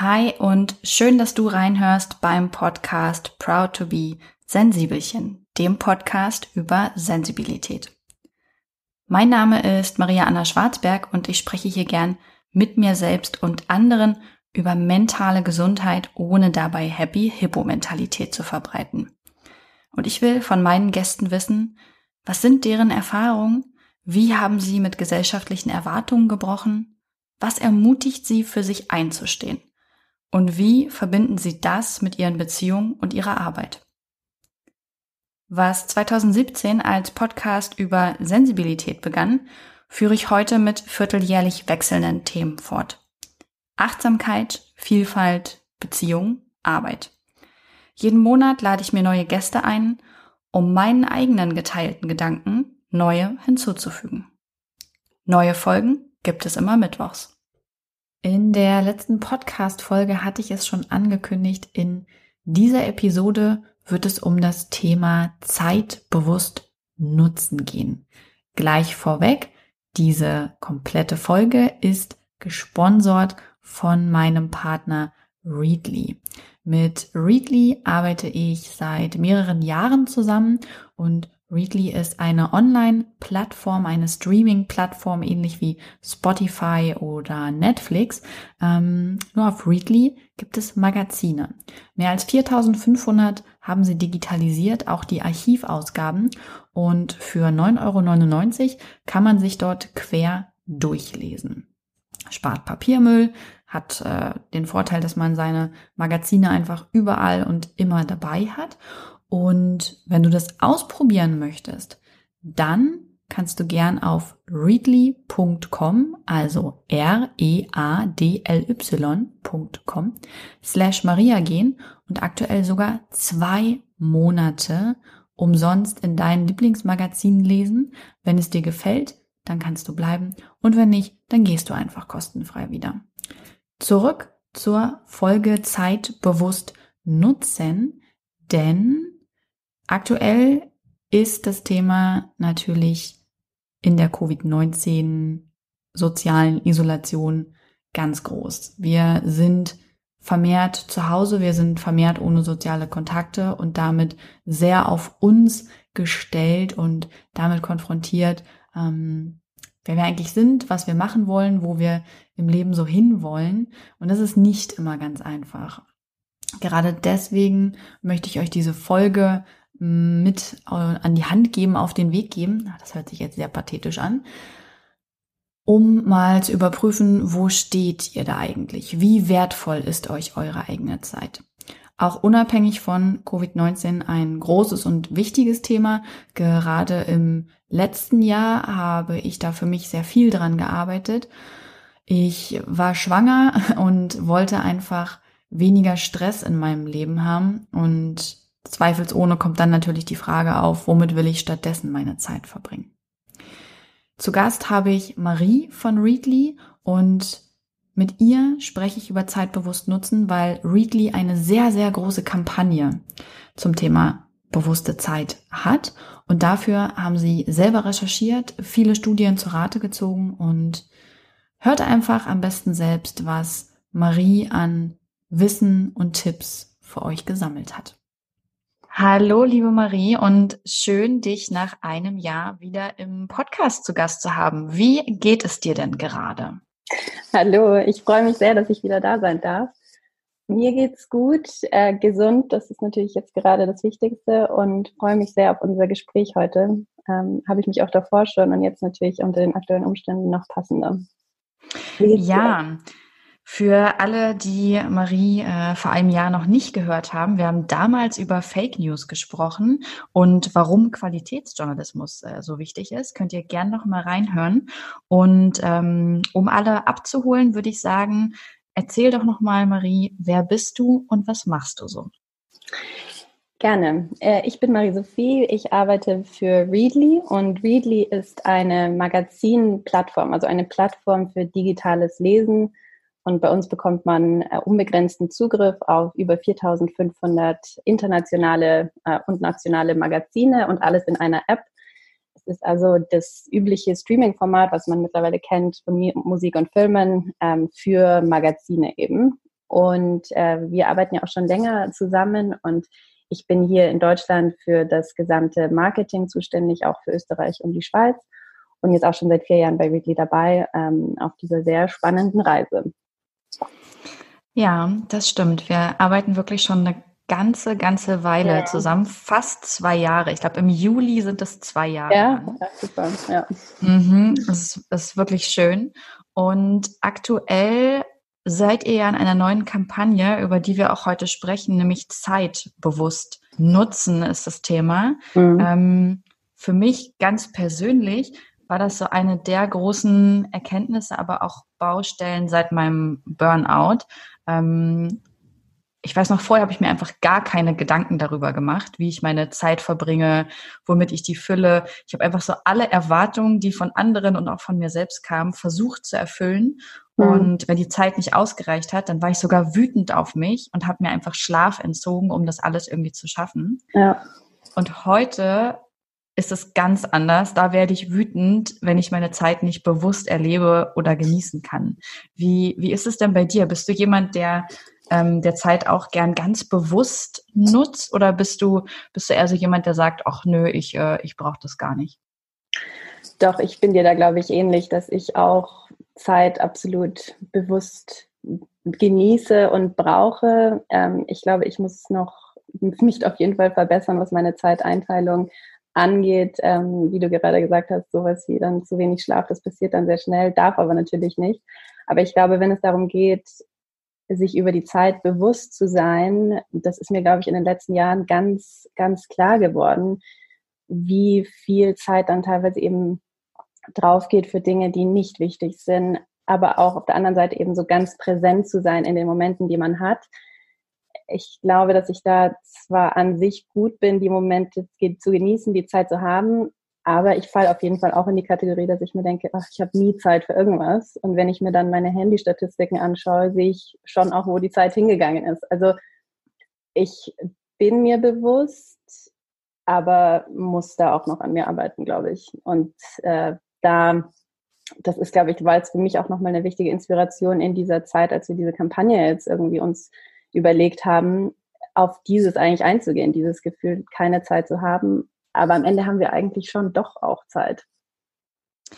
Hi und schön, dass du reinhörst beim Podcast Proud to be Sensibelchen, dem Podcast über Sensibilität. Mein Name ist Maria Anna Schwarzberg und ich spreche hier gern mit mir selbst und anderen über mentale Gesundheit, ohne dabei Happy Hippo Mentalität zu verbreiten. Und ich will von meinen Gästen wissen, was sind deren Erfahrungen? Wie haben sie mit gesellschaftlichen Erwartungen gebrochen? Was ermutigt sie, für sich einzustehen? Und wie verbinden sie das mit ihren Beziehungen und ihrer Arbeit? Was 2017 als Podcast über Sensibilität begann, führe ich heute mit vierteljährlich wechselnden Themen fort. Achtsamkeit, Vielfalt, Beziehung, Arbeit. Jeden Monat lade ich mir neue Gäste ein, um meinen eigenen geteilten Gedanken neue hinzuzufügen. Neue Folgen gibt es immer mittwochs. In der letzten Podcast-Folge hatte ich es schon angekündigt. In dieser Episode wird es um das Thema Zeit bewusst nutzen gehen. Gleich vorweg, diese komplette Folge ist gesponsert von meinem Partner Readly. Mit Readly arbeite ich seit mehreren Jahren zusammen und Readly ist eine Online-Plattform, eine Streaming-Plattform, ähnlich wie Spotify oder Netflix. Ähm, nur auf Readly gibt es Magazine. Mehr als 4500 haben sie digitalisiert, auch die Archivausgaben. Und für 9,99 Euro kann man sich dort quer durchlesen. Spart Papiermüll, hat äh, den Vorteil, dass man seine Magazine einfach überall und immer dabei hat und wenn du das ausprobieren möchtest, dann kannst du gern auf readly.com, also R-E-A-D-L-Y.com slash Maria gehen und aktuell sogar zwei Monate umsonst in deinen Lieblingsmagazinen lesen. Wenn es dir gefällt, dann kannst du bleiben und wenn nicht, dann gehst du einfach kostenfrei wieder. Zurück zur Folge Zeit bewusst nutzen, denn Aktuell ist das Thema natürlich in der Covid-19 sozialen Isolation ganz groß. Wir sind vermehrt zu Hause, wir sind vermehrt ohne soziale Kontakte und damit sehr auf uns gestellt und damit konfrontiert, ähm, wer wir eigentlich sind, was wir machen wollen, wo wir im Leben so hinwollen. Und das ist nicht immer ganz einfach. Gerade deswegen möchte ich euch diese Folge mit äh, an die Hand geben, auf den Weg geben. Das hört sich jetzt sehr pathetisch an. Um mal zu überprüfen, wo steht ihr da eigentlich? Wie wertvoll ist euch eure eigene Zeit? Auch unabhängig von Covid-19 ein großes und wichtiges Thema. Gerade im letzten Jahr habe ich da für mich sehr viel dran gearbeitet. Ich war schwanger und wollte einfach weniger Stress in meinem Leben haben und Zweifelsohne kommt dann natürlich die Frage auf, womit will ich stattdessen meine Zeit verbringen. Zu Gast habe ich Marie von Readly und mit ihr spreche ich über zeitbewusst nutzen, weil Readly eine sehr, sehr große Kampagne zum Thema bewusste Zeit hat. Und dafür haben sie selber recherchiert, viele Studien zu Rate gezogen und hört einfach am besten selbst, was Marie an Wissen und Tipps für euch gesammelt hat. Hallo, liebe Marie, und schön, dich nach einem Jahr wieder im Podcast zu Gast zu haben. Wie geht es dir denn gerade? Hallo, ich freue mich sehr, dass ich wieder da sein darf. Mir geht's gut, äh, gesund, das ist natürlich jetzt gerade das Wichtigste und freue mich sehr auf unser Gespräch heute. Ähm, Habe ich mich auch davor schon und jetzt natürlich unter den aktuellen Umständen noch passender. Ja, dir? Für alle, die Marie äh, vor einem Jahr noch nicht gehört haben, wir haben damals über Fake News gesprochen und warum Qualitätsjournalismus äh, so wichtig ist, könnt ihr gern noch mal reinhören. Und ähm, um alle abzuholen, würde ich sagen, erzähl doch noch mal, Marie, wer bist du und was machst du so? Gerne. Äh, ich bin Marie-Sophie, ich arbeite für Readly und Readly ist eine Magazinplattform, also eine Plattform für digitales Lesen und bei uns bekommt man äh, unbegrenzten Zugriff auf über 4500 internationale äh, und nationale Magazine und alles in einer App. Es ist also das übliche Streaming-Format, was man mittlerweile kennt von Musik und Filmen, ähm, für Magazine eben. Und äh, wir arbeiten ja auch schon länger zusammen und ich bin hier in Deutschland für das gesamte Marketing zuständig, auch für Österreich und die Schweiz und jetzt auch schon seit vier Jahren bei Weekly dabei ähm, auf dieser sehr spannenden Reise. Ja, das stimmt. Wir arbeiten wirklich schon eine ganze, ganze Weile ja. zusammen, fast zwei Jahre. Ich glaube, im Juli sind es zwei Jahre. Ja, ja super. Ja. Mhm, das, ist, wirklich schön. Und aktuell seid ihr ja in einer neuen Kampagne, über die wir auch heute sprechen, nämlich Zeit bewusst nutzen ist das Thema. Mhm. Ähm, für mich ganz persönlich war das so eine der großen Erkenntnisse, aber auch Baustellen seit meinem Burnout. Ähm, ich weiß noch, vorher habe ich mir einfach gar keine Gedanken darüber gemacht, wie ich meine Zeit verbringe, womit ich die fülle. Ich habe einfach so alle Erwartungen, die von anderen und auch von mir selbst kamen, versucht zu erfüllen. Mhm. Und wenn die Zeit nicht ausgereicht hat, dann war ich sogar wütend auf mich und habe mir einfach Schlaf entzogen, um das alles irgendwie zu schaffen. Ja. Und heute ist es ganz anders. Da werde ich wütend, wenn ich meine Zeit nicht bewusst erlebe oder genießen kann. Wie, wie ist es denn bei dir? Bist du jemand, der ähm, der Zeit auch gern ganz bewusst nutzt oder bist du, bist du eher so jemand, der sagt, ach nö, ich, äh, ich brauche das gar nicht? Doch, ich bin dir da, glaube ich, ähnlich, dass ich auch Zeit absolut bewusst genieße und brauche. Ähm, ich glaube, ich muss noch mich auf jeden Fall verbessern, was meine Zeiteinteilung angeht, ähm, wie du gerade gesagt hast, sowas wie dann zu wenig Schlaf, das passiert dann sehr schnell, darf aber natürlich nicht. Aber ich glaube, wenn es darum geht, sich über die Zeit bewusst zu sein, das ist mir, glaube ich, in den letzten Jahren ganz, ganz klar geworden, wie viel Zeit dann teilweise eben drauf geht für Dinge, die nicht wichtig sind, aber auch auf der anderen Seite eben so ganz präsent zu sein in den Momenten, die man hat ich glaube, dass ich da zwar an sich gut bin, die Momente zu genießen, die Zeit zu haben, aber ich falle auf jeden Fall auch in die Kategorie, dass ich mir denke, ach, ich habe nie Zeit für irgendwas. Und wenn ich mir dann meine Handy-Statistiken anschaue, sehe ich schon auch, wo die Zeit hingegangen ist. Also ich bin mir bewusst, aber muss da auch noch an mir arbeiten, glaube ich. Und äh, da, das ist, glaube ich, war jetzt für mich auch nochmal eine wichtige Inspiration in dieser Zeit, als wir diese Kampagne jetzt irgendwie uns überlegt haben, auf dieses eigentlich einzugehen, dieses Gefühl, keine Zeit zu haben. Aber am Ende haben wir eigentlich schon doch auch Zeit.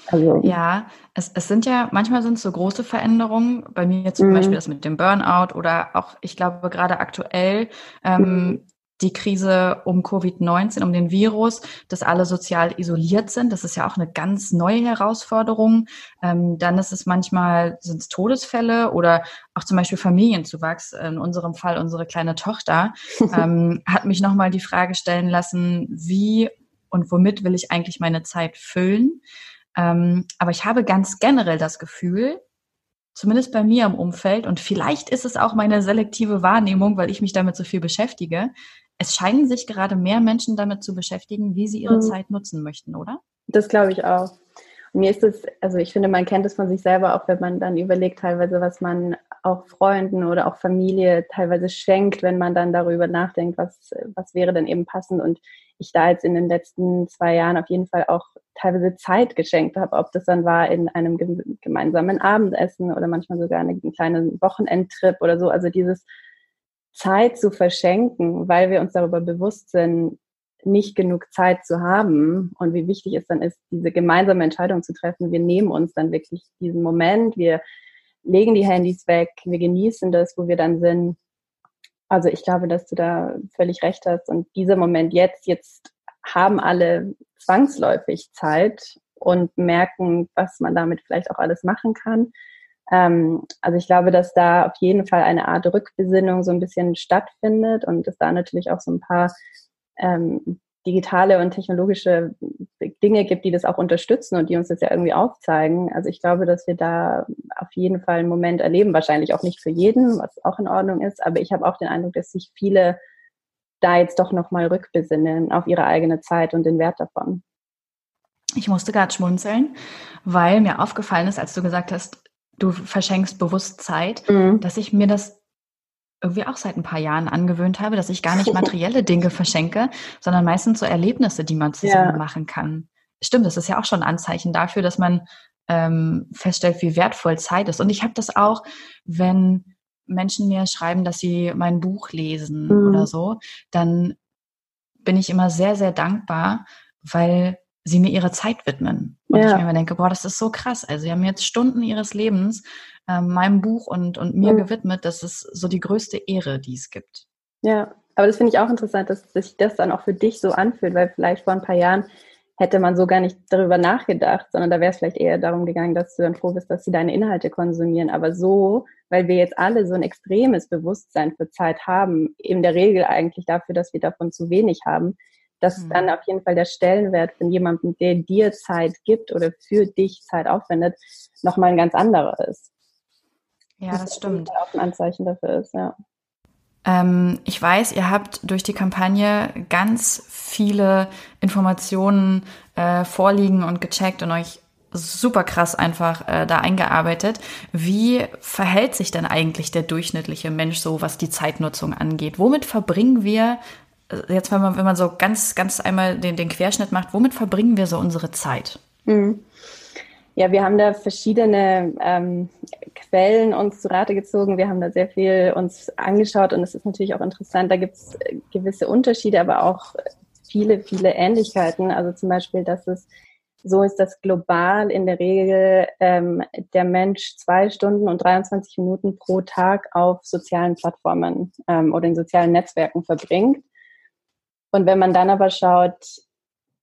Also, ja, es, es sind ja, manchmal sind es so große Veränderungen, bei mir zum mhm. Beispiel das mit dem Burnout oder auch, ich glaube, gerade aktuell ähm, mhm die Krise um Covid-19, um den Virus, dass alle sozial isoliert sind. Das ist ja auch eine ganz neue Herausforderung. Ähm, dann ist es manchmal, sind es Todesfälle oder auch zum Beispiel Familienzuwachs. In unserem Fall unsere kleine Tochter ähm, hat mich nochmal die Frage stellen lassen, wie und womit will ich eigentlich meine Zeit füllen? Ähm, aber ich habe ganz generell das Gefühl, zumindest bei mir im Umfeld, und vielleicht ist es auch meine selektive Wahrnehmung, weil ich mich damit so viel beschäftige, es scheinen sich gerade mehr Menschen damit zu beschäftigen, wie sie ihre mhm. Zeit nutzen möchten, oder? Das glaube ich auch. Und mir ist es, also ich finde, man kennt es von sich selber auch, wenn man dann überlegt, teilweise, was man auch Freunden oder auch Familie teilweise schenkt, wenn man dann darüber nachdenkt, was, was wäre denn eben passend. Und ich da jetzt in den letzten zwei Jahren auf jeden Fall auch teilweise Zeit geschenkt habe, ob das dann war in einem gemeinsamen Abendessen oder manchmal sogar einen kleinen Wochenendtrip oder so. Also dieses Zeit zu verschenken, weil wir uns darüber bewusst sind, nicht genug Zeit zu haben und wie wichtig es dann ist, diese gemeinsame Entscheidung zu treffen. Wir nehmen uns dann wirklich diesen Moment, wir legen die Handys weg, wir genießen das, wo wir dann sind. Also ich glaube, dass du da völlig recht hast und dieser Moment jetzt, jetzt haben alle zwangsläufig Zeit und merken, was man damit vielleicht auch alles machen kann. Ähm, also ich glaube, dass da auf jeden Fall eine Art Rückbesinnung so ein bisschen stattfindet und es da natürlich auch so ein paar ähm, digitale und technologische Dinge gibt, die das auch unterstützen und die uns das ja irgendwie aufzeigen. Also ich glaube, dass wir da auf jeden Fall einen Moment erleben, wahrscheinlich auch nicht für jeden, was auch in Ordnung ist, aber ich habe auch den Eindruck, dass sich viele da jetzt doch nochmal rückbesinnen auf ihre eigene Zeit und den Wert davon. Ich musste gerade schmunzeln, weil mir aufgefallen ist, als du gesagt hast, du verschenkst bewusst Zeit, mhm. dass ich mir das irgendwie auch seit ein paar Jahren angewöhnt habe, dass ich gar nicht materielle Dinge verschenke, sondern meistens so Erlebnisse, die man zusammen ja. machen kann. Stimmt, das ist ja auch schon ein Anzeichen dafür, dass man ähm, feststellt, wie wertvoll Zeit ist. Und ich habe das auch, wenn Menschen mir schreiben, dass sie mein Buch lesen mhm. oder so, dann bin ich immer sehr, sehr dankbar, weil sie mir ihre Zeit widmen. Und ja. ich mir immer denke, boah, das ist so krass. Also sie haben jetzt Stunden ihres Lebens ähm, meinem Buch und, und mir mhm. gewidmet. Das ist so die größte Ehre, die es gibt. Ja, aber das finde ich auch interessant, dass sich das dann auch für dich so anfühlt, weil vielleicht vor ein paar Jahren hätte man so gar nicht darüber nachgedacht, sondern da wäre es vielleicht eher darum gegangen, dass du dann froh bist, dass sie deine Inhalte konsumieren. Aber so, weil wir jetzt alle so ein extremes Bewusstsein für Zeit haben, in der Regel eigentlich dafür, dass wir davon zu wenig haben, dass mhm. dann auf jeden Fall der Stellenwert von jemandem, der dir Zeit gibt oder für dich Zeit aufwendet, nochmal ein ganz anderer ist. Ja, das, das stimmt. Auch ein Anzeichen dafür ist, ja. Ähm, ich weiß, ihr habt durch die Kampagne ganz viele Informationen äh, vorliegen und gecheckt und euch super krass einfach äh, da eingearbeitet. Wie verhält sich denn eigentlich der durchschnittliche Mensch so, was die Zeitnutzung angeht? Womit verbringen wir, jetzt wenn man, wenn man so ganz, ganz einmal den, den Querschnitt macht, womit verbringen wir so unsere Zeit? Mhm. Ja, wir haben da verschiedene ähm, Quellen uns zu Rate gezogen. Wir haben da sehr viel uns angeschaut und es ist natürlich auch interessant. Da gibt es äh, gewisse Unterschiede, aber auch viele, viele Ähnlichkeiten. Also zum Beispiel, dass es so ist, dass global in der Regel ähm, der Mensch zwei Stunden und 23 Minuten pro Tag auf sozialen Plattformen ähm, oder in sozialen Netzwerken verbringt. Und wenn man dann aber schaut,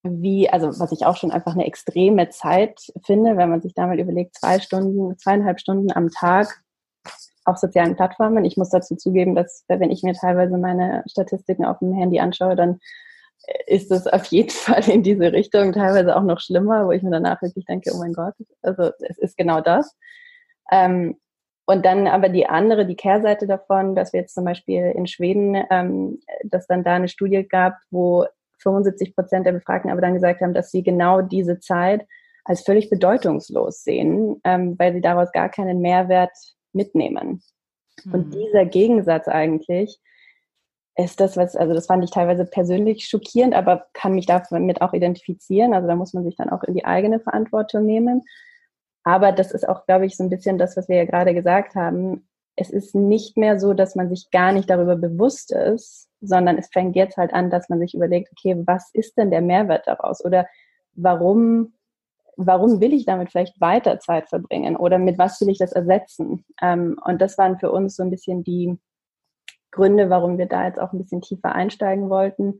wie, also was ich auch schon einfach eine extreme Zeit finde, wenn man sich da mal überlegt, zwei Stunden, zweieinhalb Stunden am Tag auf sozialen Plattformen. Ich muss dazu zugeben, dass wenn ich mir teilweise meine Statistiken auf dem Handy anschaue, dann ist es auf jeden Fall in diese Richtung, teilweise auch noch schlimmer, wo ich mir danach wirklich denke, oh mein Gott, also es ist genau das. Ähm, und dann aber die andere, die Kehrseite davon, dass wir jetzt zum Beispiel in Schweden, ähm, dass dann da eine Studie gab, wo 75 Prozent der Befragten aber dann gesagt haben, dass sie genau diese Zeit als völlig bedeutungslos sehen, ähm, weil sie daraus gar keinen Mehrwert mitnehmen. Mhm. Und dieser Gegensatz eigentlich ist das, was, also das fand ich teilweise persönlich schockierend, aber kann mich damit auch identifizieren. Also da muss man sich dann auch in die eigene Verantwortung nehmen. Aber das ist auch, glaube ich, so ein bisschen das, was wir ja gerade gesagt haben. Es ist nicht mehr so, dass man sich gar nicht darüber bewusst ist, sondern es fängt jetzt halt an, dass man sich überlegt, okay, was ist denn der Mehrwert daraus? Oder warum, warum will ich damit vielleicht weiter Zeit verbringen? Oder mit was will ich das ersetzen? Ähm, und das waren für uns so ein bisschen die Gründe, warum wir da jetzt auch ein bisschen tiefer einsteigen wollten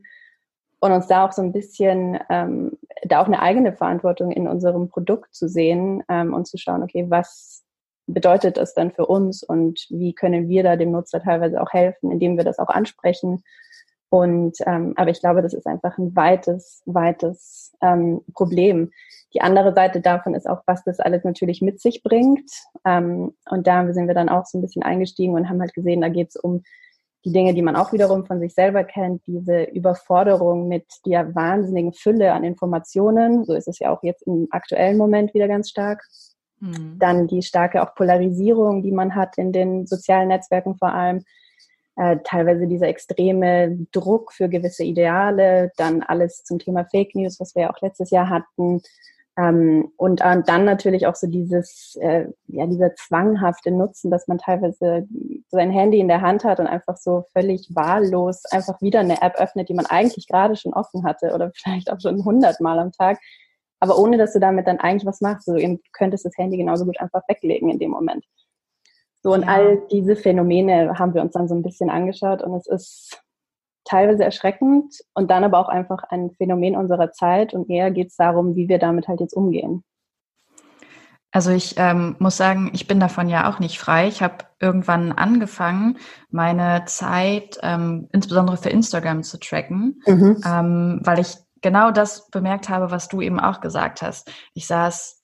und uns da auch so ein bisschen, ähm, da auch eine eigene Verantwortung in unserem Produkt zu sehen ähm, und zu schauen, okay, was bedeutet das dann für uns und wie können wir da dem Nutzer teilweise auch helfen, indem wir das auch ansprechen. Und ähm, aber ich glaube, das ist einfach ein weites, weites ähm, Problem. Die andere Seite davon ist auch, was das alles natürlich mit sich bringt. Ähm, und da sind wir dann auch so ein bisschen eingestiegen und haben halt gesehen, da geht es um die Dinge, die man auch wiederum von sich selber kennt, diese Überforderung mit der wahnsinnigen Fülle an Informationen. So ist es ja auch jetzt im aktuellen Moment wieder ganz stark. Mhm. Dann die starke auch Polarisierung, die man hat in den sozialen Netzwerken vor allem. Äh, teilweise dieser extreme Druck für gewisse Ideale, dann alles zum Thema Fake News, was wir ja auch letztes Jahr hatten. Ähm, und, äh, dann natürlich auch so dieses, äh, ja, dieser zwanghafte Nutzen, dass man teilweise sein Handy in der Hand hat und einfach so völlig wahllos einfach wieder eine App öffnet, die man eigentlich gerade schon offen hatte oder vielleicht auch schon hundertmal am Tag aber ohne dass du damit dann eigentlich was machst. So, du könntest das Handy genauso gut einfach weglegen in dem Moment. So, und ja. all diese Phänomene haben wir uns dann so ein bisschen angeschaut und es ist teilweise erschreckend und dann aber auch einfach ein Phänomen unserer Zeit und eher geht es darum, wie wir damit halt jetzt umgehen. Also ich ähm, muss sagen, ich bin davon ja auch nicht frei. Ich habe irgendwann angefangen, meine Zeit ähm, insbesondere für Instagram zu tracken, mhm. ähm, weil ich genau das bemerkt habe, was du eben auch gesagt hast. Ich saß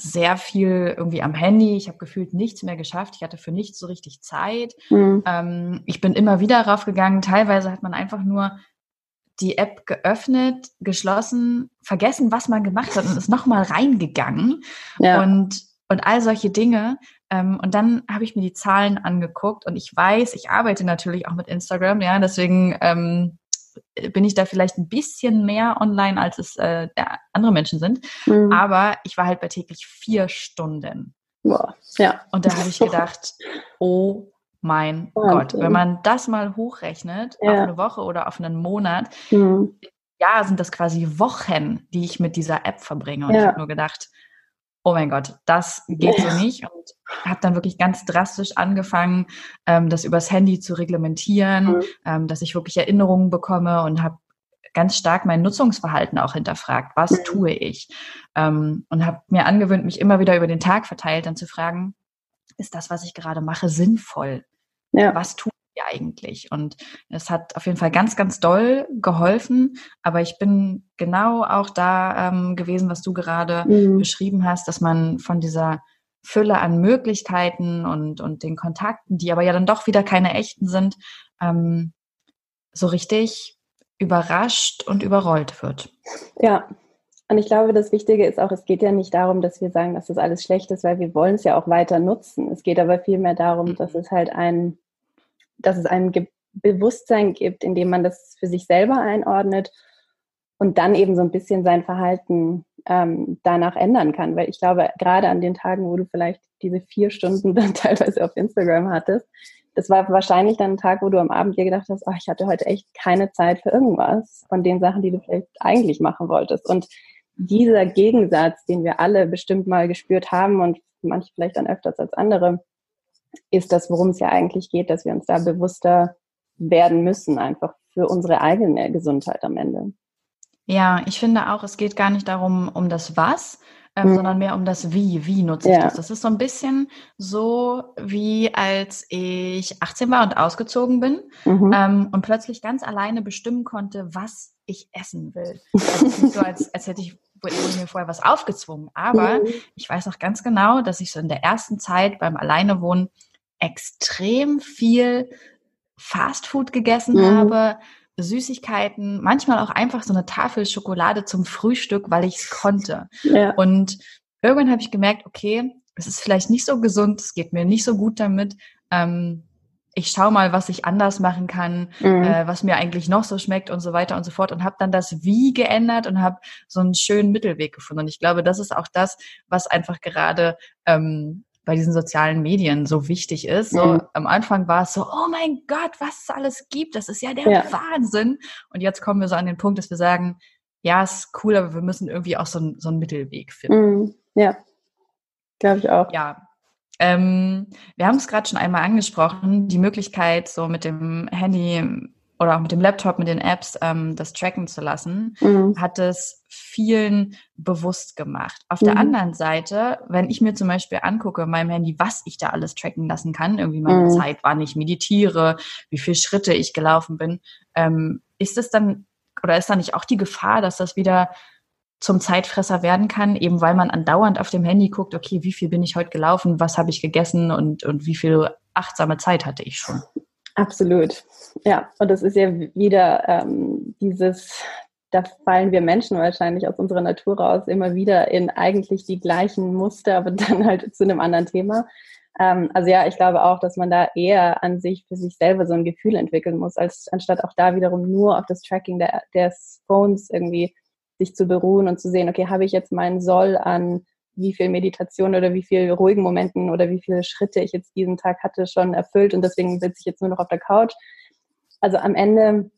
sehr viel irgendwie am Handy. Ich habe gefühlt nichts mehr geschafft. Ich hatte für nichts so richtig Zeit. Mhm. Ähm, ich bin immer wieder raufgegangen. Teilweise hat man einfach nur die App geöffnet, geschlossen, vergessen, was man gemacht hat und ist nochmal reingegangen. Ja. Und, und all solche Dinge. Ähm, und dann habe ich mir die Zahlen angeguckt und ich weiß, ich arbeite natürlich auch mit Instagram, ja, deswegen ähm, bin ich da vielleicht ein bisschen mehr online, als es äh, andere Menschen sind. Mhm. Aber ich war halt bei täglich vier Stunden. Boah, ja. Und da habe ich gedacht, oh mein Wahnsinn. Gott, wenn man das mal hochrechnet ja. auf eine Woche oder auf einen Monat, mhm. ja, sind das quasi Wochen, die ich mit dieser App verbringe. Und ja. ich habe nur gedacht, oh mein Gott, das geht so nicht. Und habe dann wirklich ganz drastisch angefangen, ähm, das übers Handy zu reglementieren, mhm. ähm, dass ich wirklich Erinnerungen bekomme und habe ganz stark mein Nutzungsverhalten auch hinterfragt. Was mhm. tue ich? Ähm, und habe mir angewöhnt, mich immer wieder über den Tag verteilt dann zu fragen, ist das, was ich gerade mache, sinnvoll? Ja. Was tue ich eigentlich? Und es hat auf jeden Fall ganz, ganz doll geholfen. Aber ich bin genau auch da ähm, gewesen, was du gerade mhm. beschrieben hast, dass man von dieser Fülle an Möglichkeiten und, und den Kontakten, die aber ja dann doch wieder keine echten sind, ähm, so richtig überrascht und überrollt wird. Ja, und ich glaube, das Wichtige ist auch, es geht ja nicht darum, dass wir sagen, dass das alles schlecht ist, weil wir wollen es ja auch weiter nutzen. Es geht aber vielmehr darum, mhm. dass es halt ein, dass es ein Bewusstsein gibt, in dem man das für sich selber einordnet und dann eben so ein bisschen sein Verhalten ähm, danach ändern kann. Weil ich glaube, gerade an den Tagen, wo du vielleicht diese vier Stunden dann teilweise auf Instagram hattest, das war wahrscheinlich dann ein Tag, wo du am Abend dir gedacht hast, oh, ich hatte heute echt keine Zeit für irgendwas von den Sachen, die du vielleicht eigentlich machen wolltest. Und dieser Gegensatz, den wir alle bestimmt mal gespürt haben und manche vielleicht dann öfters als andere, ist das, worum es ja eigentlich geht, dass wir uns da bewusster werden müssen, einfach für unsere eigene Gesundheit am Ende. Ja, ich finde auch, es geht gar nicht darum, um das Was, ähm, mhm. sondern mehr um das Wie. Wie nutze ich ja. das? Das ist so ein bisschen so, wie als ich 18 war und ausgezogen bin mhm. ähm, und plötzlich ganz alleine bestimmen konnte, was ich essen will. Also so, als, als hätte ich wurde mir vorher was aufgezwungen. Aber mhm. ich weiß auch ganz genau, dass ich so in der ersten Zeit beim Alleinewohnen extrem viel Fastfood gegessen mhm. habe, Süßigkeiten, manchmal auch einfach so eine Tafel Schokolade zum Frühstück, weil ich es konnte. Ja. Und irgendwann habe ich gemerkt, okay, es ist vielleicht nicht so gesund, es geht mir nicht so gut damit. Ähm, ich schaue mal, was ich anders machen kann, mhm. äh, was mir eigentlich noch so schmeckt und so weiter und so fort und habe dann das Wie geändert und habe so einen schönen Mittelweg gefunden. Und ich glaube, das ist auch das, was einfach gerade ähm, bei diesen sozialen Medien so wichtig ist. So mhm. am Anfang war es so, oh mein Gott, was es alles gibt, das ist ja der ja. Wahnsinn. Und jetzt kommen wir so an den Punkt, dass wir sagen, ja, ist cool, aber wir müssen irgendwie auch so, ein, so einen Mittelweg finden. Mhm. Ja, glaube ich auch. Ja, ähm, wir haben es gerade schon einmal angesprochen, die Möglichkeit, so mit dem Handy oder auch mit dem Laptop, mit den Apps ähm, das tracken zu lassen, mhm. hat es vielen bewusst gemacht. Auf mhm. der anderen Seite, wenn ich mir zum Beispiel angucke in meinem Handy, was ich da alles tracken lassen kann, irgendwie meine mhm. Zeit, wann ich meditiere, wie viele Schritte ich gelaufen bin, ähm, ist es dann oder ist da nicht auch die Gefahr, dass das wieder zum Zeitfresser werden kann, eben weil man andauernd auf dem Handy guckt, okay, wie viel bin ich heute gelaufen, was habe ich gegessen und, und wie viel achtsame Zeit hatte ich schon. Absolut. Ja, und das ist ja wieder ähm, dieses, da fallen wir Menschen wahrscheinlich aus unserer Natur raus immer wieder in eigentlich die gleichen Muster, aber dann halt zu einem anderen Thema. Ähm, also ja, ich glaube auch, dass man da eher an sich für sich selber so ein Gefühl entwickeln muss, als anstatt auch da wiederum nur auf das Tracking der, des Phones irgendwie sich zu beruhen und zu sehen, okay, habe ich jetzt meinen Soll an wie viel Meditation oder wie viel ruhigen Momenten oder wie viele Schritte ich jetzt diesen Tag hatte schon erfüllt und deswegen sitze ich jetzt nur noch auf der Couch. Also am Ende,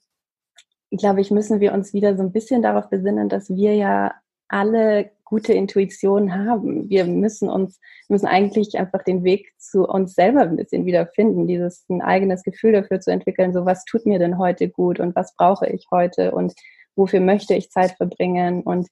glaube ich, müssen wir uns wieder so ein bisschen darauf besinnen, dass wir ja alle gute Intuition haben. Wir müssen uns, müssen eigentlich einfach den Weg zu uns selber ein bisschen wieder finden, dieses ein eigenes Gefühl dafür zu entwickeln, so was tut mir denn heute gut und was brauche ich heute und wofür möchte ich Zeit verbringen und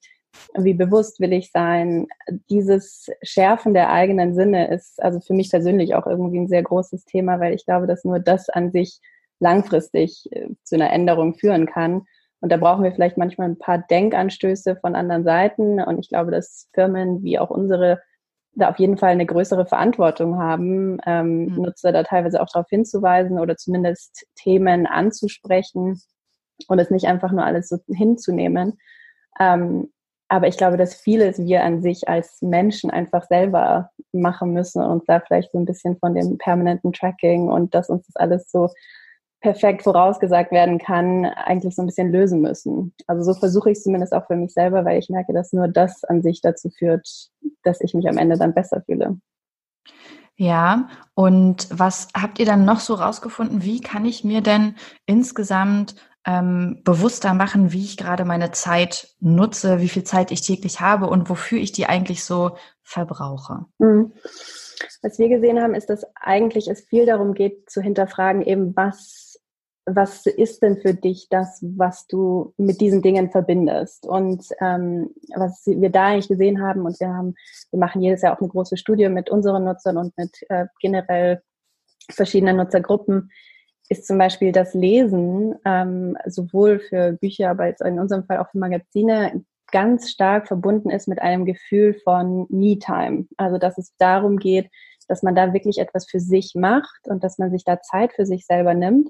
wie bewusst will ich sein. Dieses Schärfen der eigenen Sinne ist also für mich persönlich auch irgendwie ein sehr großes Thema, weil ich glaube, dass nur das an sich langfristig äh, zu einer Änderung führen kann. Und da brauchen wir vielleicht manchmal ein paar Denkanstöße von anderen Seiten. Und ich glaube, dass Firmen wie auch unsere da auf jeden Fall eine größere Verantwortung haben, ähm, mhm. Nutzer da teilweise auch darauf hinzuweisen oder zumindest Themen anzusprechen und es nicht einfach nur alles so hinzunehmen. Ähm, aber ich glaube, dass vieles wir an sich als Menschen einfach selber machen müssen und da vielleicht so ein bisschen von dem permanenten Tracking und dass uns das alles so perfekt vorausgesagt werden kann, eigentlich so ein bisschen lösen müssen. Also so versuche ich es zumindest auch für mich selber, weil ich merke, dass nur das an sich dazu führt, dass ich mich am Ende dann besser fühle. Ja, und was habt ihr dann noch so rausgefunden? Wie kann ich mir denn insgesamt ähm, bewusster machen, wie ich gerade meine Zeit nutze, wie viel Zeit ich täglich habe und wofür ich die eigentlich so verbrauche? Mhm. Was wir gesehen haben, ist, dass eigentlich es viel darum geht, zu hinterfragen, eben was was ist denn für dich das, was du mit diesen Dingen verbindest? Und ähm, was wir da eigentlich gesehen haben, und wir haben, wir machen jedes Jahr auch eine große Studie mit unseren Nutzern und mit äh, generell verschiedenen Nutzergruppen, ist zum Beispiel das Lesen ähm, sowohl für Bücher, aber jetzt in unserem Fall auch für Magazine ganz stark verbunden ist mit einem Gefühl von Me-Time. Also dass es darum geht, dass man da wirklich etwas für sich macht und dass man sich da Zeit für sich selber nimmt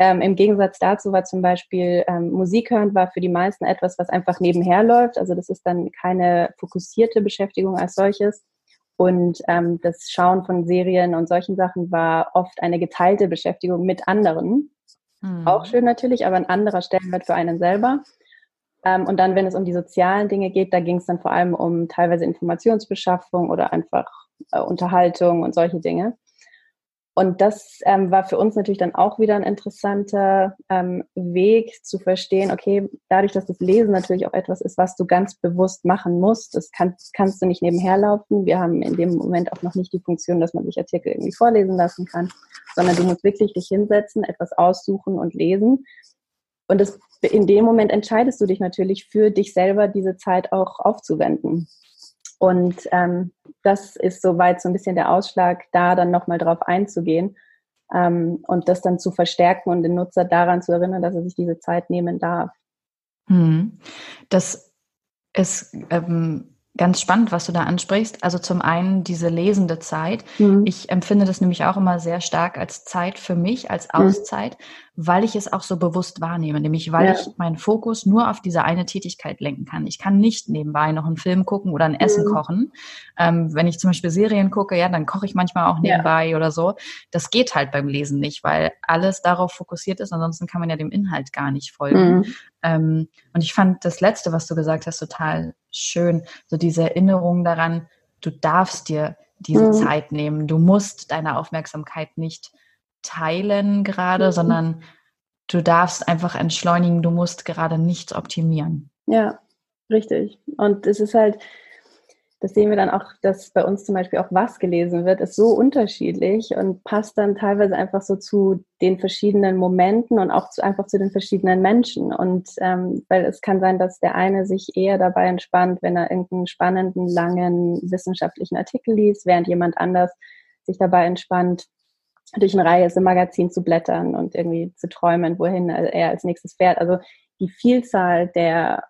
ähm, Im Gegensatz dazu war zum Beispiel ähm, Musik hören war für die meisten etwas, was einfach nebenher läuft. Also das ist dann keine fokussierte Beschäftigung als solches. Und ähm, das Schauen von Serien und solchen Sachen war oft eine geteilte Beschäftigung mit anderen. Mhm. Auch schön natürlich, aber ein anderer Stellenwert für einen selber. Ähm, und dann, wenn es um die sozialen Dinge geht, da ging es dann vor allem um teilweise Informationsbeschaffung oder einfach äh, Unterhaltung und solche Dinge. Und das ähm, war für uns natürlich dann auch wieder ein interessanter ähm, Weg zu verstehen, okay, dadurch, dass das Lesen natürlich auch etwas ist, was du ganz bewusst machen musst, das kann, kannst du nicht nebenher laufen. Wir haben in dem Moment auch noch nicht die Funktion, dass man sich Artikel irgendwie vorlesen lassen kann, sondern du musst wirklich dich hinsetzen, etwas aussuchen und lesen. Und das, in dem Moment entscheidest du dich natürlich für dich selber, diese Zeit auch aufzuwenden. Und ähm, das ist soweit so ein bisschen der Ausschlag, da dann nochmal drauf einzugehen ähm, und das dann zu verstärken und den Nutzer daran zu erinnern, dass er sich diese Zeit nehmen darf. Hm. Das ist ähm, ganz spannend, was du da ansprichst. Also zum einen diese lesende Zeit. Mhm. Ich empfinde das nämlich auch immer sehr stark als Zeit für mich, als mhm. Auszeit, mhm. Weil ich es auch so bewusst wahrnehme, nämlich weil ja. ich meinen Fokus nur auf diese eine Tätigkeit lenken kann. Ich kann nicht nebenbei noch einen Film gucken oder ein Essen mhm. kochen. Ähm, wenn ich zum Beispiel Serien gucke, ja, dann koche ich manchmal auch nebenbei ja. oder so. Das geht halt beim Lesen nicht, weil alles darauf fokussiert ist. Ansonsten kann man ja dem Inhalt gar nicht folgen. Mhm. Ähm, und ich fand das Letzte, was du gesagt hast, total schön. So diese Erinnerung daran, du darfst dir diese mhm. Zeit nehmen. Du musst deine Aufmerksamkeit nicht teilen gerade, mhm. sondern du darfst einfach entschleunigen. Du musst gerade nichts optimieren. Ja, richtig. Und es ist halt, das sehen wir dann auch, dass bei uns zum Beispiel auch was gelesen wird, ist so unterschiedlich und passt dann teilweise einfach so zu den verschiedenen Momenten und auch zu, einfach zu den verschiedenen Menschen. Und ähm, weil es kann sein, dass der eine sich eher dabei entspannt, wenn er irgendeinen spannenden, langen wissenschaftlichen Artikel liest, während jemand anders sich dabei entspannt, durch eine Reihe im Magazin zu blättern und irgendwie zu träumen, wohin er als nächstes fährt. Also die Vielzahl der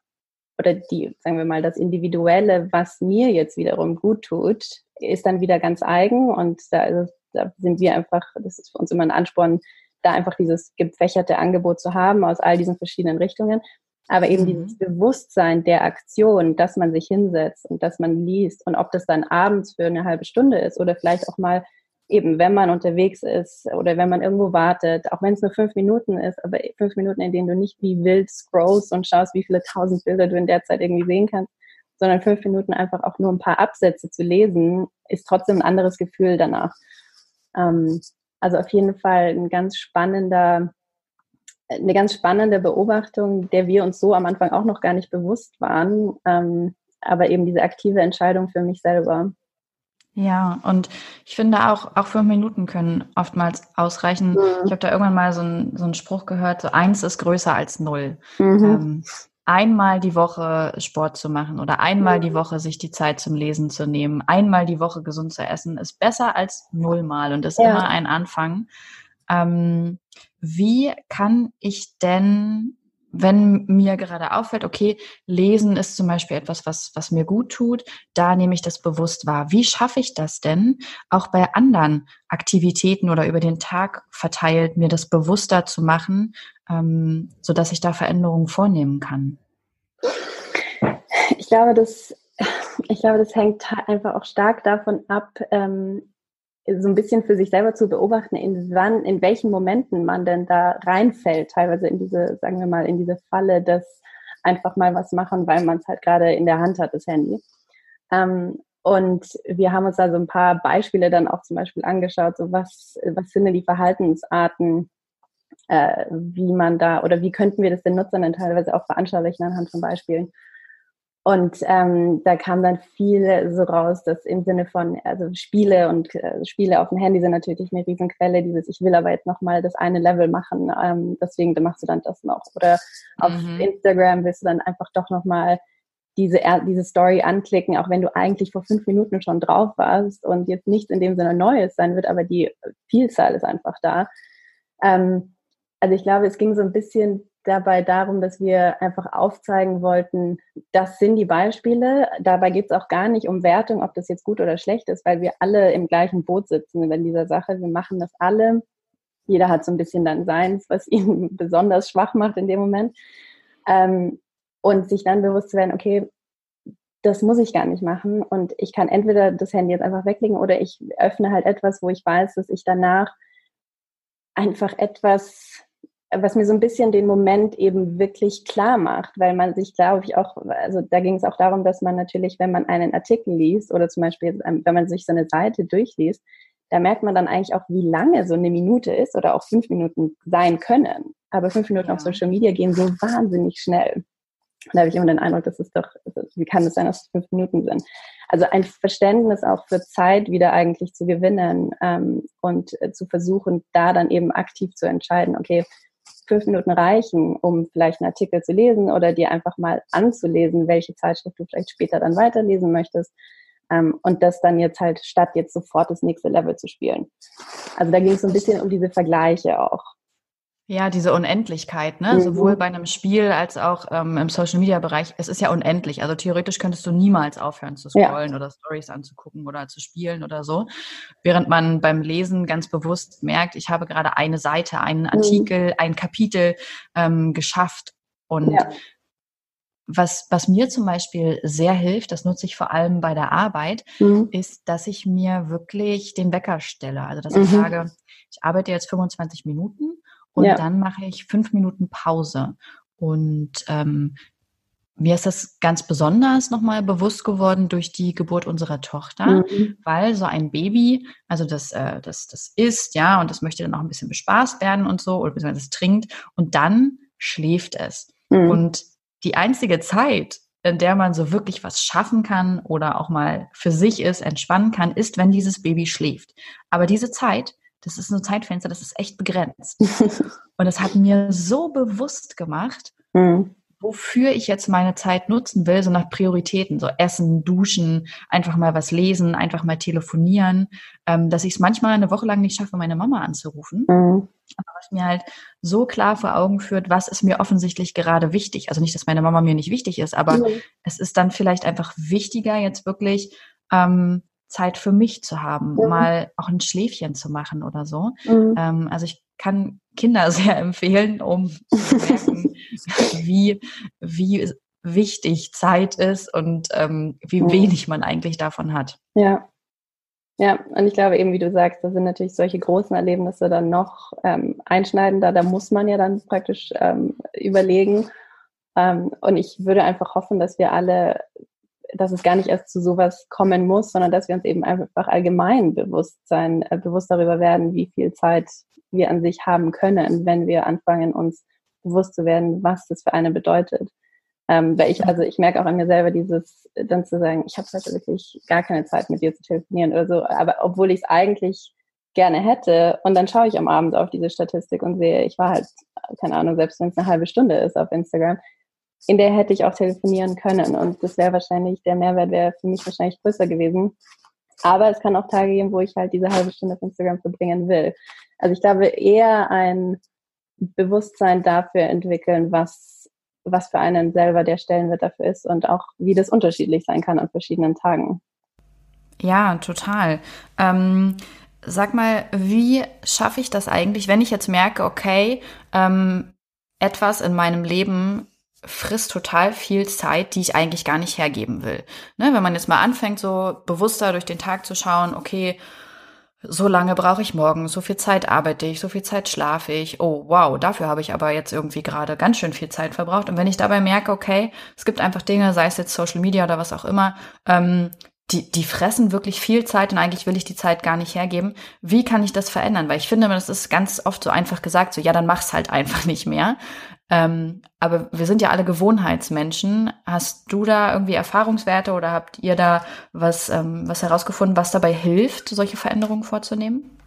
oder die, sagen wir mal, das Individuelle, was mir jetzt wiederum gut tut, ist dann wieder ganz eigen und da, da sind wir einfach, das ist für uns immer ein Ansporn, da einfach dieses gefächerte Angebot zu haben aus all diesen verschiedenen Richtungen. Aber eben mhm. dieses Bewusstsein der Aktion, dass man sich hinsetzt und dass man liest und ob das dann abends für eine halbe Stunde ist oder vielleicht auch mal eben, wenn man unterwegs ist oder wenn man irgendwo wartet, auch wenn es nur fünf Minuten ist, aber fünf Minuten, in denen du nicht wie wild scrollst und schaust, wie viele tausend Bilder du in der Zeit irgendwie sehen kannst, sondern fünf Minuten einfach auch nur ein paar Absätze zu lesen, ist trotzdem ein anderes Gefühl danach. Ähm, also auf jeden Fall ein ganz spannender, eine ganz spannende Beobachtung, der wir uns so am Anfang auch noch gar nicht bewusst waren, ähm, aber eben diese aktive Entscheidung für mich selber. Ja, und ich finde auch, auch fünf Minuten können oftmals ausreichen. Mhm. Ich habe da irgendwann mal so, ein, so einen Spruch gehört, so eins ist größer als null. Mhm. Ähm, einmal die Woche Sport zu machen oder einmal mhm. die Woche sich die Zeit zum Lesen zu nehmen, einmal die Woche gesund zu essen, ist besser als nullmal und ist ja. immer ein Anfang. Ähm, wie kann ich denn wenn mir gerade auffällt, okay, lesen ist zum Beispiel etwas, was, was mir gut tut, da nehme ich das bewusst wahr. Wie schaffe ich das denn, auch bei anderen Aktivitäten oder über den Tag verteilt, mir das bewusster zu machen, ähm, so dass ich da Veränderungen vornehmen kann? Ich glaube, das, ich glaube, das hängt einfach auch stark davon ab, ähm, so ein bisschen für sich selber zu beobachten, in wann, in welchen Momenten man denn da reinfällt, teilweise in diese, sagen wir mal, in diese Falle, dass einfach mal was machen, weil man es halt gerade in der Hand hat, das Handy. Ähm, Und wir haben uns da so ein paar Beispiele dann auch zum Beispiel angeschaut, so was, was sind denn die Verhaltensarten, äh, wie man da oder wie könnten wir das den Nutzern dann teilweise auch veranschaulichen anhand von Beispielen. Und ähm, da kam dann viel so raus, dass im Sinne von, also Spiele und äh, Spiele auf dem Handy sind natürlich eine Riesenquelle, dieses, ich will aber jetzt nochmal das eine Level machen, ähm, deswegen machst du dann das noch. Oder auf mhm. Instagram willst du dann einfach doch nochmal diese, diese Story anklicken, auch wenn du eigentlich vor fünf Minuten schon drauf warst und jetzt nichts in dem Sinne Neues sein wird, aber die Vielzahl ist einfach da. Ähm, also ich glaube, es ging so ein bisschen dabei darum, dass wir einfach aufzeigen wollten, das sind die Beispiele. Dabei geht es auch gar nicht um Wertung, ob das jetzt gut oder schlecht ist, weil wir alle im gleichen Boot sitzen in dieser Sache. Wir machen das alle. Jeder hat so ein bisschen dann seins, was ihn besonders schwach macht in dem Moment. Ähm, und sich dann bewusst zu werden, okay, das muss ich gar nicht machen und ich kann entweder das Handy jetzt einfach weglegen oder ich öffne halt etwas, wo ich weiß, dass ich danach einfach etwas was mir so ein bisschen den Moment eben wirklich klar macht, weil man sich, glaube ich, auch, also da ging es auch darum, dass man natürlich, wenn man einen Artikel liest oder zum Beispiel, ähm, wenn man sich so eine Seite durchliest, da merkt man dann eigentlich auch, wie lange so eine Minute ist oder auch fünf Minuten sein können. Aber fünf Minuten ja. auf Social Media gehen so wahnsinnig schnell. Da habe ich immer den Eindruck, das ist doch, wie kann es sein, dass es fünf Minuten sind? Also ein Verständnis auch für Zeit wieder eigentlich zu gewinnen ähm, und äh, zu versuchen, da dann eben aktiv zu entscheiden, okay, fünf Minuten reichen, um vielleicht einen Artikel zu lesen oder dir einfach mal anzulesen, welche Zeitschrift du vielleicht später dann weiterlesen möchtest. Ähm, und das dann jetzt halt statt jetzt sofort das nächste Level zu spielen. Also da ging es so ein bisschen um diese Vergleiche auch. Ja, diese Unendlichkeit, ne? Mhm. Sowohl bei einem Spiel als auch ähm, im Social Media Bereich. Es ist ja unendlich. Also theoretisch könntest du niemals aufhören zu scrollen ja. oder Stories anzugucken oder zu spielen oder so. Während man beim Lesen ganz bewusst merkt, ich habe gerade eine Seite, einen mhm. Artikel, mhm. ein Kapitel ähm, geschafft. Und ja. was, was mir zum Beispiel sehr hilft, das nutze ich vor allem bei der Arbeit, mhm. ist, dass ich mir wirklich den Wecker stelle. Also dass ich mhm. sage, ich arbeite jetzt 25 Minuten und ja. dann mache ich fünf Minuten Pause. Und ähm, mir ist das ganz besonders nochmal bewusst geworden durch die Geburt unserer Tochter, mhm. weil so ein Baby, also das, äh, das, das isst, ja, und das möchte dann auch ein bisschen bespaßt werden und so, oder beziehungsweise es trinkt, und dann schläft es. Mhm. Und die einzige Zeit, in der man so wirklich was schaffen kann oder auch mal für sich ist, entspannen kann, ist, wenn dieses Baby schläft. Aber diese Zeit das ist ein Zeitfenster, das ist echt begrenzt. Und das hat mir so bewusst gemacht, mhm. wofür ich jetzt meine Zeit nutzen will, so nach Prioritäten, so Essen, Duschen, einfach mal was lesen, einfach mal telefonieren, ähm, dass ich es manchmal eine Woche lang nicht schaffe, meine Mama anzurufen. Mhm. Aber was mir halt so klar vor Augen führt, was ist mir offensichtlich gerade wichtig. Also nicht, dass meine Mama mir nicht wichtig ist, aber mhm. es ist dann vielleicht einfach wichtiger, jetzt wirklich ähm, Zeit für mich zu haben, mhm. mal auch ein Schläfchen zu machen oder so. Mhm. Ähm, also ich kann Kinder sehr empfehlen, um zu merken, wie, wie wichtig Zeit ist und ähm, wie wenig man eigentlich davon hat. Ja. Ja, und ich glaube eben, wie du sagst, da sind natürlich solche großen Erlebnisse dann noch ähm, einschneidender. Da muss man ja dann praktisch ähm, überlegen. Ähm, und ich würde einfach hoffen, dass wir alle dass es gar nicht erst zu sowas kommen muss, sondern dass wir uns eben einfach allgemein bewusst sein, äh, bewusst darüber werden, wie viel Zeit wir an sich haben können, wenn wir anfangen, uns bewusst zu werden, was das für eine bedeutet. Ähm, weil ich, also ich merke auch an mir selber dieses, dann zu sagen, ich habe heute wirklich gar keine Zeit mit dir zu telefonieren oder so, aber obwohl ich es eigentlich gerne hätte und dann schaue ich am Abend auf diese Statistik und sehe, ich war halt, keine Ahnung, selbst wenn es eine halbe Stunde ist auf Instagram, in der hätte ich auch telefonieren können. Und das wäre wahrscheinlich, der Mehrwert wäre für mich wahrscheinlich größer gewesen. Aber es kann auch Tage geben, wo ich halt diese halbe Stunde auf Instagram verbringen will. Also ich glaube, eher ein Bewusstsein dafür entwickeln, was, was für einen selber der Stellenwert dafür ist und auch wie das unterschiedlich sein kann an verschiedenen Tagen. Ja, total. Ähm, sag mal, wie schaffe ich das eigentlich, wenn ich jetzt merke, okay, ähm, etwas in meinem Leben frisst total viel Zeit, die ich eigentlich gar nicht hergeben will. Ne, wenn man jetzt mal anfängt, so bewusster durch den Tag zu schauen, okay, so lange brauche ich morgen, so viel Zeit arbeite ich, so viel Zeit schlafe ich. Oh, wow, dafür habe ich aber jetzt irgendwie gerade ganz schön viel Zeit verbraucht. Und wenn ich dabei merke, okay, es gibt einfach Dinge, sei es jetzt Social Media oder was auch immer, ähm, die, die fressen wirklich viel Zeit und eigentlich will ich die Zeit gar nicht hergeben. Wie kann ich das verändern? Weil ich finde, das ist ganz oft so einfach gesagt, so ja, dann mach's halt einfach nicht mehr. Ähm, aber wir sind ja alle Gewohnheitsmenschen. Hast du da irgendwie Erfahrungswerte oder habt ihr da was, ähm, was herausgefunden, was dabei hilft, solche Veränderungen vorzunehmen?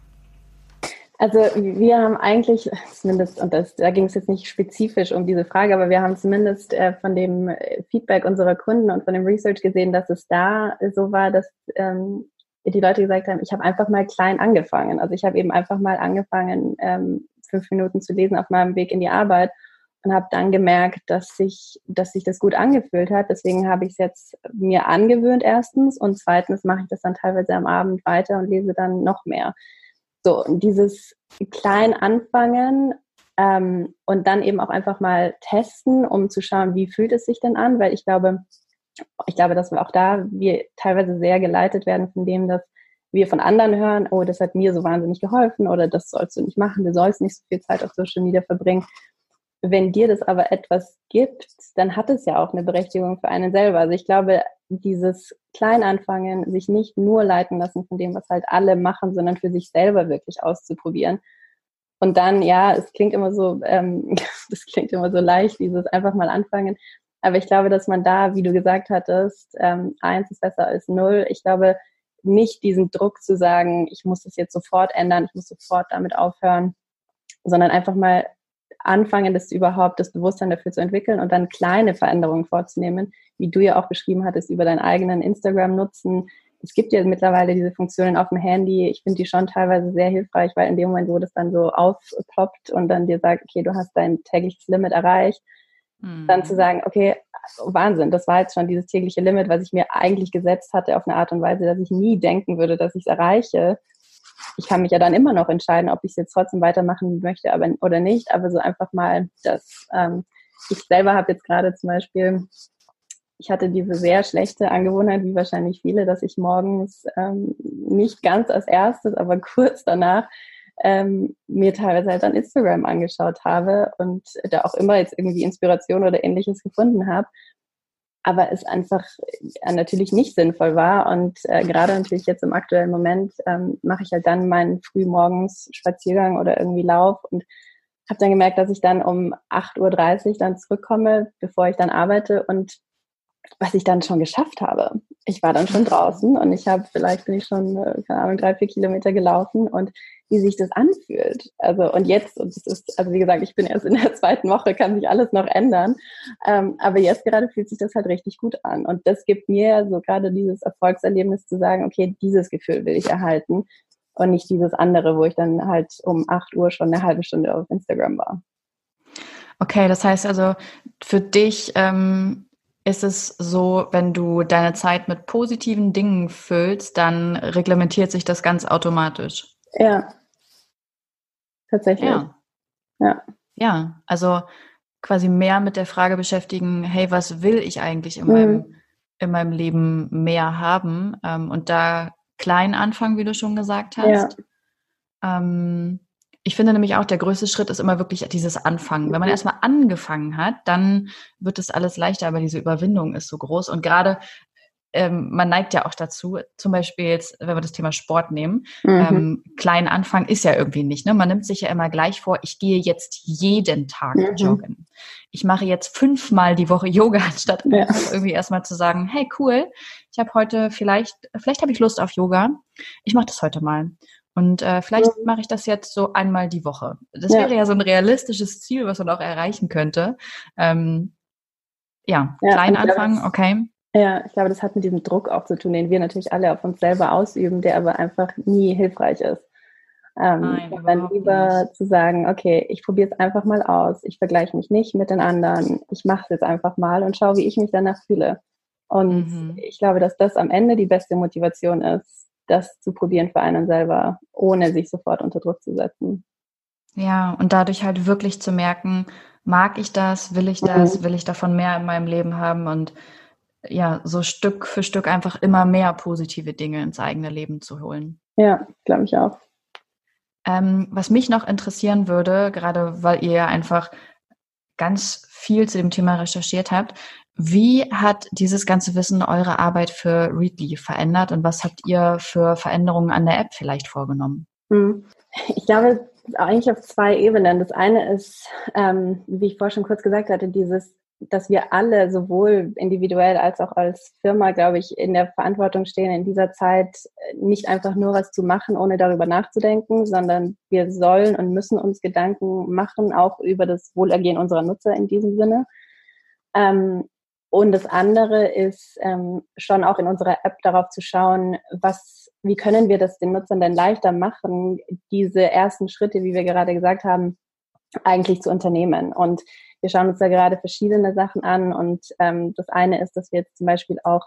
Also wir haben eigentlich zumindest, und das, da ging es jetzt nicht spezifisch um diese Frage, aber wir haben zumindest äh, von dem Feedback unserer Kunden und von dem Research gesehen, dass es da so war, dass ähm, die Leute gesagt haben, ich habe einfach mal klein angefangen. Also ich habe eben einfach mal angefangen, ähm, fünf Minuten zu lesen auf meinem Weg in die Arbeit und habe dann gemerkt, dass sich, dass sich das gut angefühlt hat. Deswegen habe ich es jetzt mir angewöhnt erstens und zweitens mache ich das dann teilweise am Abend weiter und lese dann noch mehr. So, dieses klein anfangen ähm, und dann eben auch einfach mal testen, um zu schauen, wie fühlt es sich denn an, weil ich glaube, ich glaube, dass wir auch da wir teilweise sehr geleitet werden von dem, dass wir von anderen hören, oh, das hat mir so wahnsinnig geholfen oder das sollst du nicht machen, du sollst nicht so viel Zeit auf Social Media verbringen. Wenn dir das aber etwas gibt, dann hat es ja auch eine Berechtigung für einen selber. Also ich glaube, dieses Kleinanfangen, sich nicht nur leiten lassen von dem, was halt alle machen, sondern für sich selber wirklich auszuprobieren. Und dann, ja, es klingt immer so, ähm, das klingt immer so leicht, dieses einfach mal anfangen. Aber ich glaube, dass man da, wie du gesagt hattest, ähm, eins ist besser als null. Ich glaube, nicht diesen Druck zu sagen, ich muss das jetzt sofort ändern, ich muss sofort damit aufhören, sondern einfach mal anfangen, das überhaupt, das Bewusstsein dafür zu entwickeln und dann kleine Veränderungen vorzunehmen, wie du ja auch beschrieben hattest, über deinen eigenen Instagram-Nutzen. Es gibt ja mittlerweile diese Funktionen auf dem Handy. Ich finde die schon teilweise sehr hilfreich, weil in dem Moment, wo das dann so aufploppt und dann dir sagt, okay, du hast dein tägliches Limit erreicht, mhm. dann zu sagen, okay, Wahnsinn, das war jetzt schon dieses tägliche Limit, was ich mir eigentlich gesetzt hatte auf eine Art und Weise, dass ich nie denken würde, dass ich es erreiche ich kann mich ja dann immer noch entscheiden, ob ich es jetzt trotzdem weitermachen möchte aber, oder nicht. Aber so einfach mal, dass ähm, ich selber habe jetzt gerade zum Beispiel, ich hatte diese sehr schlechte Angewohnheit, wie wahrscheinlich viele, dass ich morgens ähm, nicht ganz als erstes, aber kurz danach ähm, mir teilweise halt an Instagram angeschaut habe und da auch immer jetzt irgendwie Inspiration oder ähnliches gefunden habe aber es einfach äh, natürlich nicht sinnvoll war. Und äh, gerade natürlich jetzt im aktuellen Moment ähm, mache ich halt dann meinen frühmorgens Spaziergang oder irgendwie Lauf und habe dann gemerkt, dass ich dann um 8.30 Uhr dann zurückkomme, bevor ich dann arbeite und was ich dann schon geschafft habe. Ich war dann schon draußen und ich habe, vielleicht bin ich schon, äh, keine Ahnung, drei, vier Kilometer gelaufen und wie sich das anfühlt. Also und jetzt, und das ist, also wie gesagt, ich bin erst in der zweiten Woche, kann sich alles noch ändern. Ähm, aber jetzt gerade fühlt sich das halt richtig gut an. Und das gibt mir so gerade dieses Erfolgserlebnis zu sagen, okay, dieses Gefühl will ich erhalten und nicht dieses andere, wo ich dann halt um 8 Uhr schon eine halbe Stunde auf Instagram war. Okay, das heißt also, für dich ähm, ist es so, wenn du deine Zeit mit positiven Dingen füllst, dann reglementiert sich das ganz automatisch. Ja. Tatsächlich. Ja. Ja. Ja, also quasi mehr mit der Frage beschäftigen, hey, was will ich eigentlich in, mhm. meinem, in meinem Leben mehr haben? Ähm, und da klein anfangen, wie du schon gesagt hast. Ja. Ähm, ich finde nämlich auch, der größte Schritt ist immer wirklich dieses Anfangen. Wenn man mhm. erstmal angefangen hat, dann wird es alles leichter, aber diese Überwindung ist so groß. Und gerade ähm, man neigt ja auch dazu, zum Beispiel jetzt, wenn wir das Thema Sport nehmen, mhm. ähm, kleinen Anfang ist ja irgendwie nicht. Ne? Man nimmt sich ja immer gleich vor, ich gehe jetzt jeden Tag mhm. joggen. Ich mache jetzt fünfmal die Woche Yoga, anstatt ja. irgendwie erstmal zu sagen, hey cool, ich habe heute vielleicht, vielleicht habe ich Lust auf Yoga. Ich mache das heute mal. Und äh, vielleicht mhm. mache ich das jetzt so einmal die Woche. Das ja. wäre ja so ein realistisches Ziel, was man auch erreichen könnte. Ähm, ja, ja klein anfangen, okay. Ja, ich glaube, das hat mit diesem Druck auch zu tun, den wir natürlich alle auf uns selber ausüben, der aber einfach nie hilfreich ist. Ähm, Nein, dann lieber nicht. zu sagen, okay, ich probiere es einfach mal aus, ich vergleiche mich nicht mit den anderen, ich mache es jetzt einfach mal und schaue, wie ich mich danach fühle. Und mhm. ich glaube, dass das am Ende die beste Motivation ist, das zu probieren für einen selber, ohne sich sofort unter Druck zu setzen. Ja, und dadurch halt wirklich zu merken, mag ich das, will ich das, mhm. will ich davon mehr in meinem Leben haben und ja, so Stück für Stück einfach immer mehr positive Dinge ins eigene Leben zu holen. Ja, glaube ich auch. Ähm, was mich noch interessieren würde, gerade weil ihr einfach ganz viel zu dem Thema recherchiert habt. Wie hat dieses ganze Wissen eure Arbeit für Readly verändert und was habt ihr für Veränderungen an der App vielleicht vorgenommen? Hm. Ich glaube, eigentlich auf zwei Ebenen. Das eine ist, ähm, wie ich vorher schon kurz gesagt hatte, dieses dass wir alle sowohl individuell als auch als Firma, glaube ich, in der Verantwortung stehen, in dieser Zeit nicht einfach nur was zu machen, ohne darüber nachzudenken, sondern wir sollen und müssen uns Gedanken machen, auch über das Wohlergehen unserer Nutzer in diesem Sinne. Ähm, und das andere ist ähm, schon auch in unserer App darauf zu schauen, was, wie können wir das den Nutzern denn leichter machen, diese ersten Schritte, wie wir gerade gesagt haben, eigentlich zu unternehmen. Und wir schauen uns da gerade verschiedene Sachen an und ähm, das eine ist, dass wir jetzt zum Beispiel auch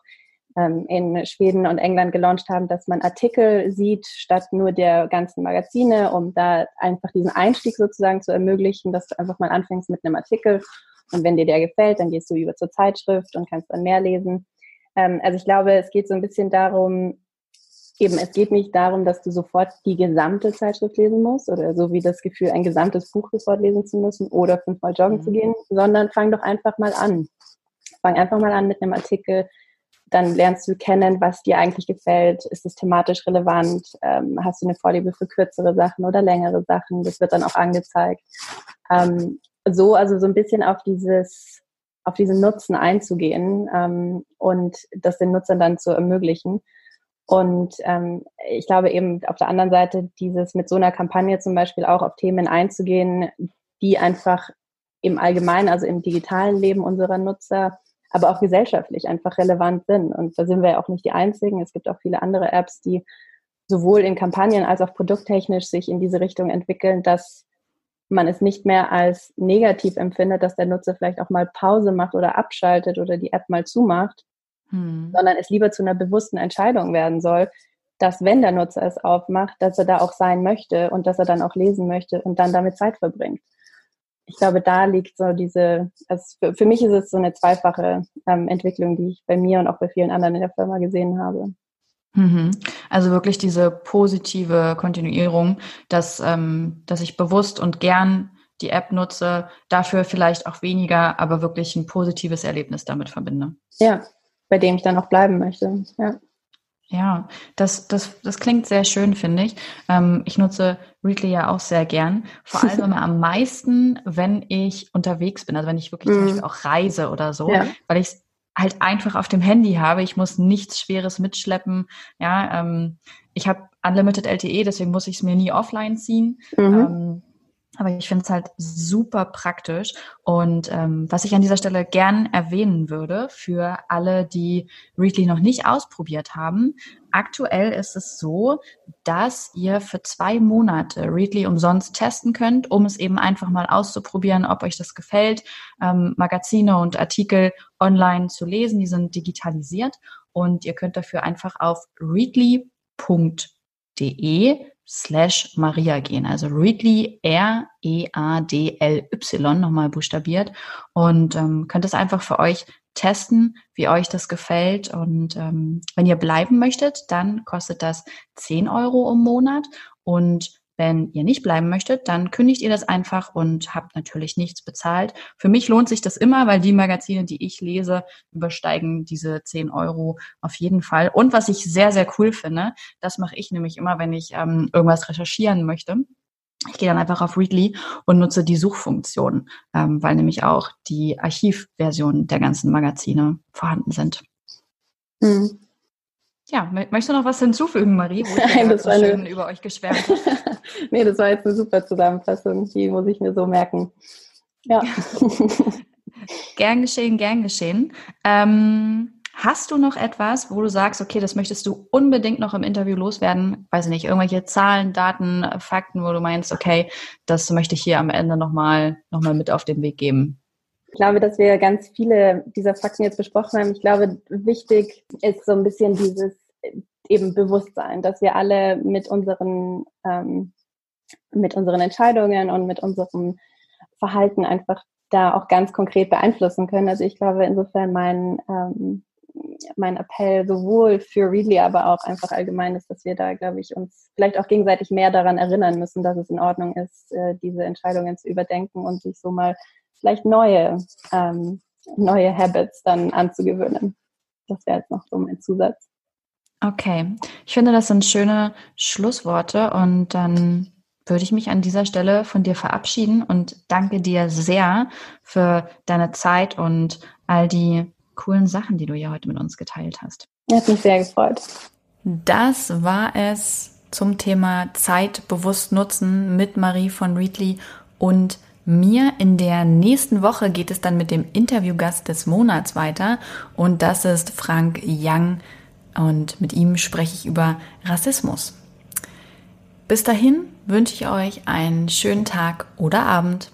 ähm, in Schweden und England gelauncht haben, dass man Artikel sieht statt nur der ganzen Magazine, um da einfach diesen Einstieg sozusagen zu ermöglichen, dass du einfach mal anfängst mit einem Artikel und wenn dir der gefällt, dann gehst du über zur Zeitschrift und kannst dann mehr lesen. Ähm, also ich glaube, es geht so ein bisschen darum, Eben, es geht nicht darum, dass du sofort die gesamte Zeitschrift lesen musst oder so wie das Gefühl, ein gesamtes Buch sofort lesen zu müssen oder fünfmal joggen mhm. zu gehen, sondern fang doch einfach mal an. Fang einfach mal an mit einem Artikel, dann lernst du kennen, was dir eigentlich gefällt. Ist es thematisch relevant? Ähm, hast du eine Vorliebe für kürzere Sachen oder längere Sachen? Das wird dann auch angezeigt. Ähm, so, also so ein bisschen auf dieses, auf diesen Nutzen einzugehen ähm, und das den Nutzern dann zu ermöglichen. Und ähm, ich glaube eben auf der anderen Seite, dieses mit so einer Kampagne zum Beispiel auch auf Themen einzugehen, die einfach im Allgemeinen, also im digitalen Leben unserer Nutzer, aber auch gesellschaftlich einfach relevant sind. Und da sind wir ja auch nicht die Einzigen. Es gibt auch viele andere Apps, die sowohl in Kampagnen als auch produkttechnisch sich in diese Richtung entwickeln, dass man es nicht mehr als negativ empfindet, dass der Nutzer vielleicht auch mal Pause macht oder abschaltet oder die App mal zumacht, hm. sondern es lieber zu einer bewussten Entscheidung werden soll, dass wenn der Nutzer es aufmacht, dass er da auch sein möchte und dass er dann auch lesen möchte und dann damit Zeit verbringt. Ich glaube, da liegt so diese, also für, für mich ist es so eine zweifache ähm, Entwicklung, die ich bei mir und auch bei vielen anderen in der Firma gesehen habe. Mhm. Also wirklich diese positive Kontinuierung, dass, ähm, dass ich bewusst und gern die App nutze, dafür vielleicht auch weniger, aber wirklich ein positives Erlebnis damit verbinde. Ja, bei dem ich dann auch bleiben möchte. Ja. Ja, das, das, das klingt sehr schön, finde ich. Ähm, ich nutze Readly ja auch sehr gern. Vor allem immer am meisten, wenn ich unterwegs bin, also wenn ich wirklich mm. zum mhm. Beispiel auch reise oder so, ja. weil ich es halt einfach auf dem Handy habe. Ich muss nichts Schweres mitschleppen. Ja, ähm, ich habe Unlimited LTE, deswegen muss ich es mir nie offline ziehen. Mhm. Ähm, aber ich finde es halt super praktisch. Und ähm, was ich an dieser Stelle gern erwähnen würde für alle, die Readly noch nicht ausprobiert haben, aktuell ist es so, dass ihr für zwei Monate Readly umsonst testen könnt, um es eben einfach mal auszuprobieren, ob euch das gefällt, ähm, Magazine und Artikel online zu lesen. Die sind digitalisiert und ihr könnt dafür einfach auf readly.de slash Maria gehen. Also Readly R-E-A-D-L-Y nochmal buchstabiert und ähm, könnt es einfach für euch testen, wie euch das gefällt. Und ähm, wenn ihr bleiben möchtet, dann kostet das 10 Euro im Monat und wenn ihr nicht bleiben möchtet, dann kündigt ihr das einfach und habt natürlich nichts bezahlt. Für mich lohnt sich das immer, weil die Magazine, die ich lese, übersteigen diese 10 Euro auf jeden Fall. Und was ich sehr, sehr cool finde, das mache ich nämlich immer, wenn ich ähm, irgendwas recherchieren möchte. Ich gehe dann einfach auf Readly und nutze die Suchfunktion, ähm, weil nämlich auch die Archivversionen der ganzen Magazine vorhanden sind. Mhm. Ja, möchtest du noch was hinzufügen, Marie? Nein, das so war schön eine... über euch geschwärmt Nee, das war jetzt eine super Zusammenfassung. Die muss ich mir so merken. Ja. gern geschehen, gern geschehen. Ähm, hast du noch etwas, wo du sagst, okay, das möchtest du unbedingt noch im Interview loswerden? Weiß ich nicht, irgendwelche Zahlen, Daten, Fakten, wo du meinst, okay, das möchte ich hier am Ende nochmal noch mal mit auf den Weg geben? Ich glaube, dass wir ganz viele dieser Fakten jetzt besprochen haben. Ich glaube, wichtig ist so ein bisschen dieses eben Bewusstsein, dass wir alle mit unseren, ähm, mit unseren Entscheidungen und mit unserem Verhalten einfach da auch ganz konkret beeinflussen können. Also ich glaube, insofern mein, ähm, mein Appell sowohl für Readly, aber auch einfach allgemein ist, dass wir da, glaube ich, uns vielleicht auch gegenseitig mehr daran erinnern müssen, dass es in Ordnung ist, äh, diese Entscheidungen zu überdenken und sich so mal vielleicht neue, ähm, neue Habits dann anzugewöhnen. Das wäre jetzt noch so mein Zusatz. Okay, ich finde, das sind schöne Schlussworte und dann würde ich mich an dieser Stelle von dir verabschieden und danke dir sehr für deine Zeit und all die coolen Sachen, die du hier heute mit uns geteilt hast. Hat mich sehr gefreut. Das war es zum Thema Zeit bewusst nutzen mit Marie von Readly und mir. In der nächsten Woche geht es dann mit dem Interviewgast des Monats weiter und das ist Frank Young und mit ihm spreche ich über Rassismus. Bis dahin wünsche ich euch einen schönen Tag oder Abend.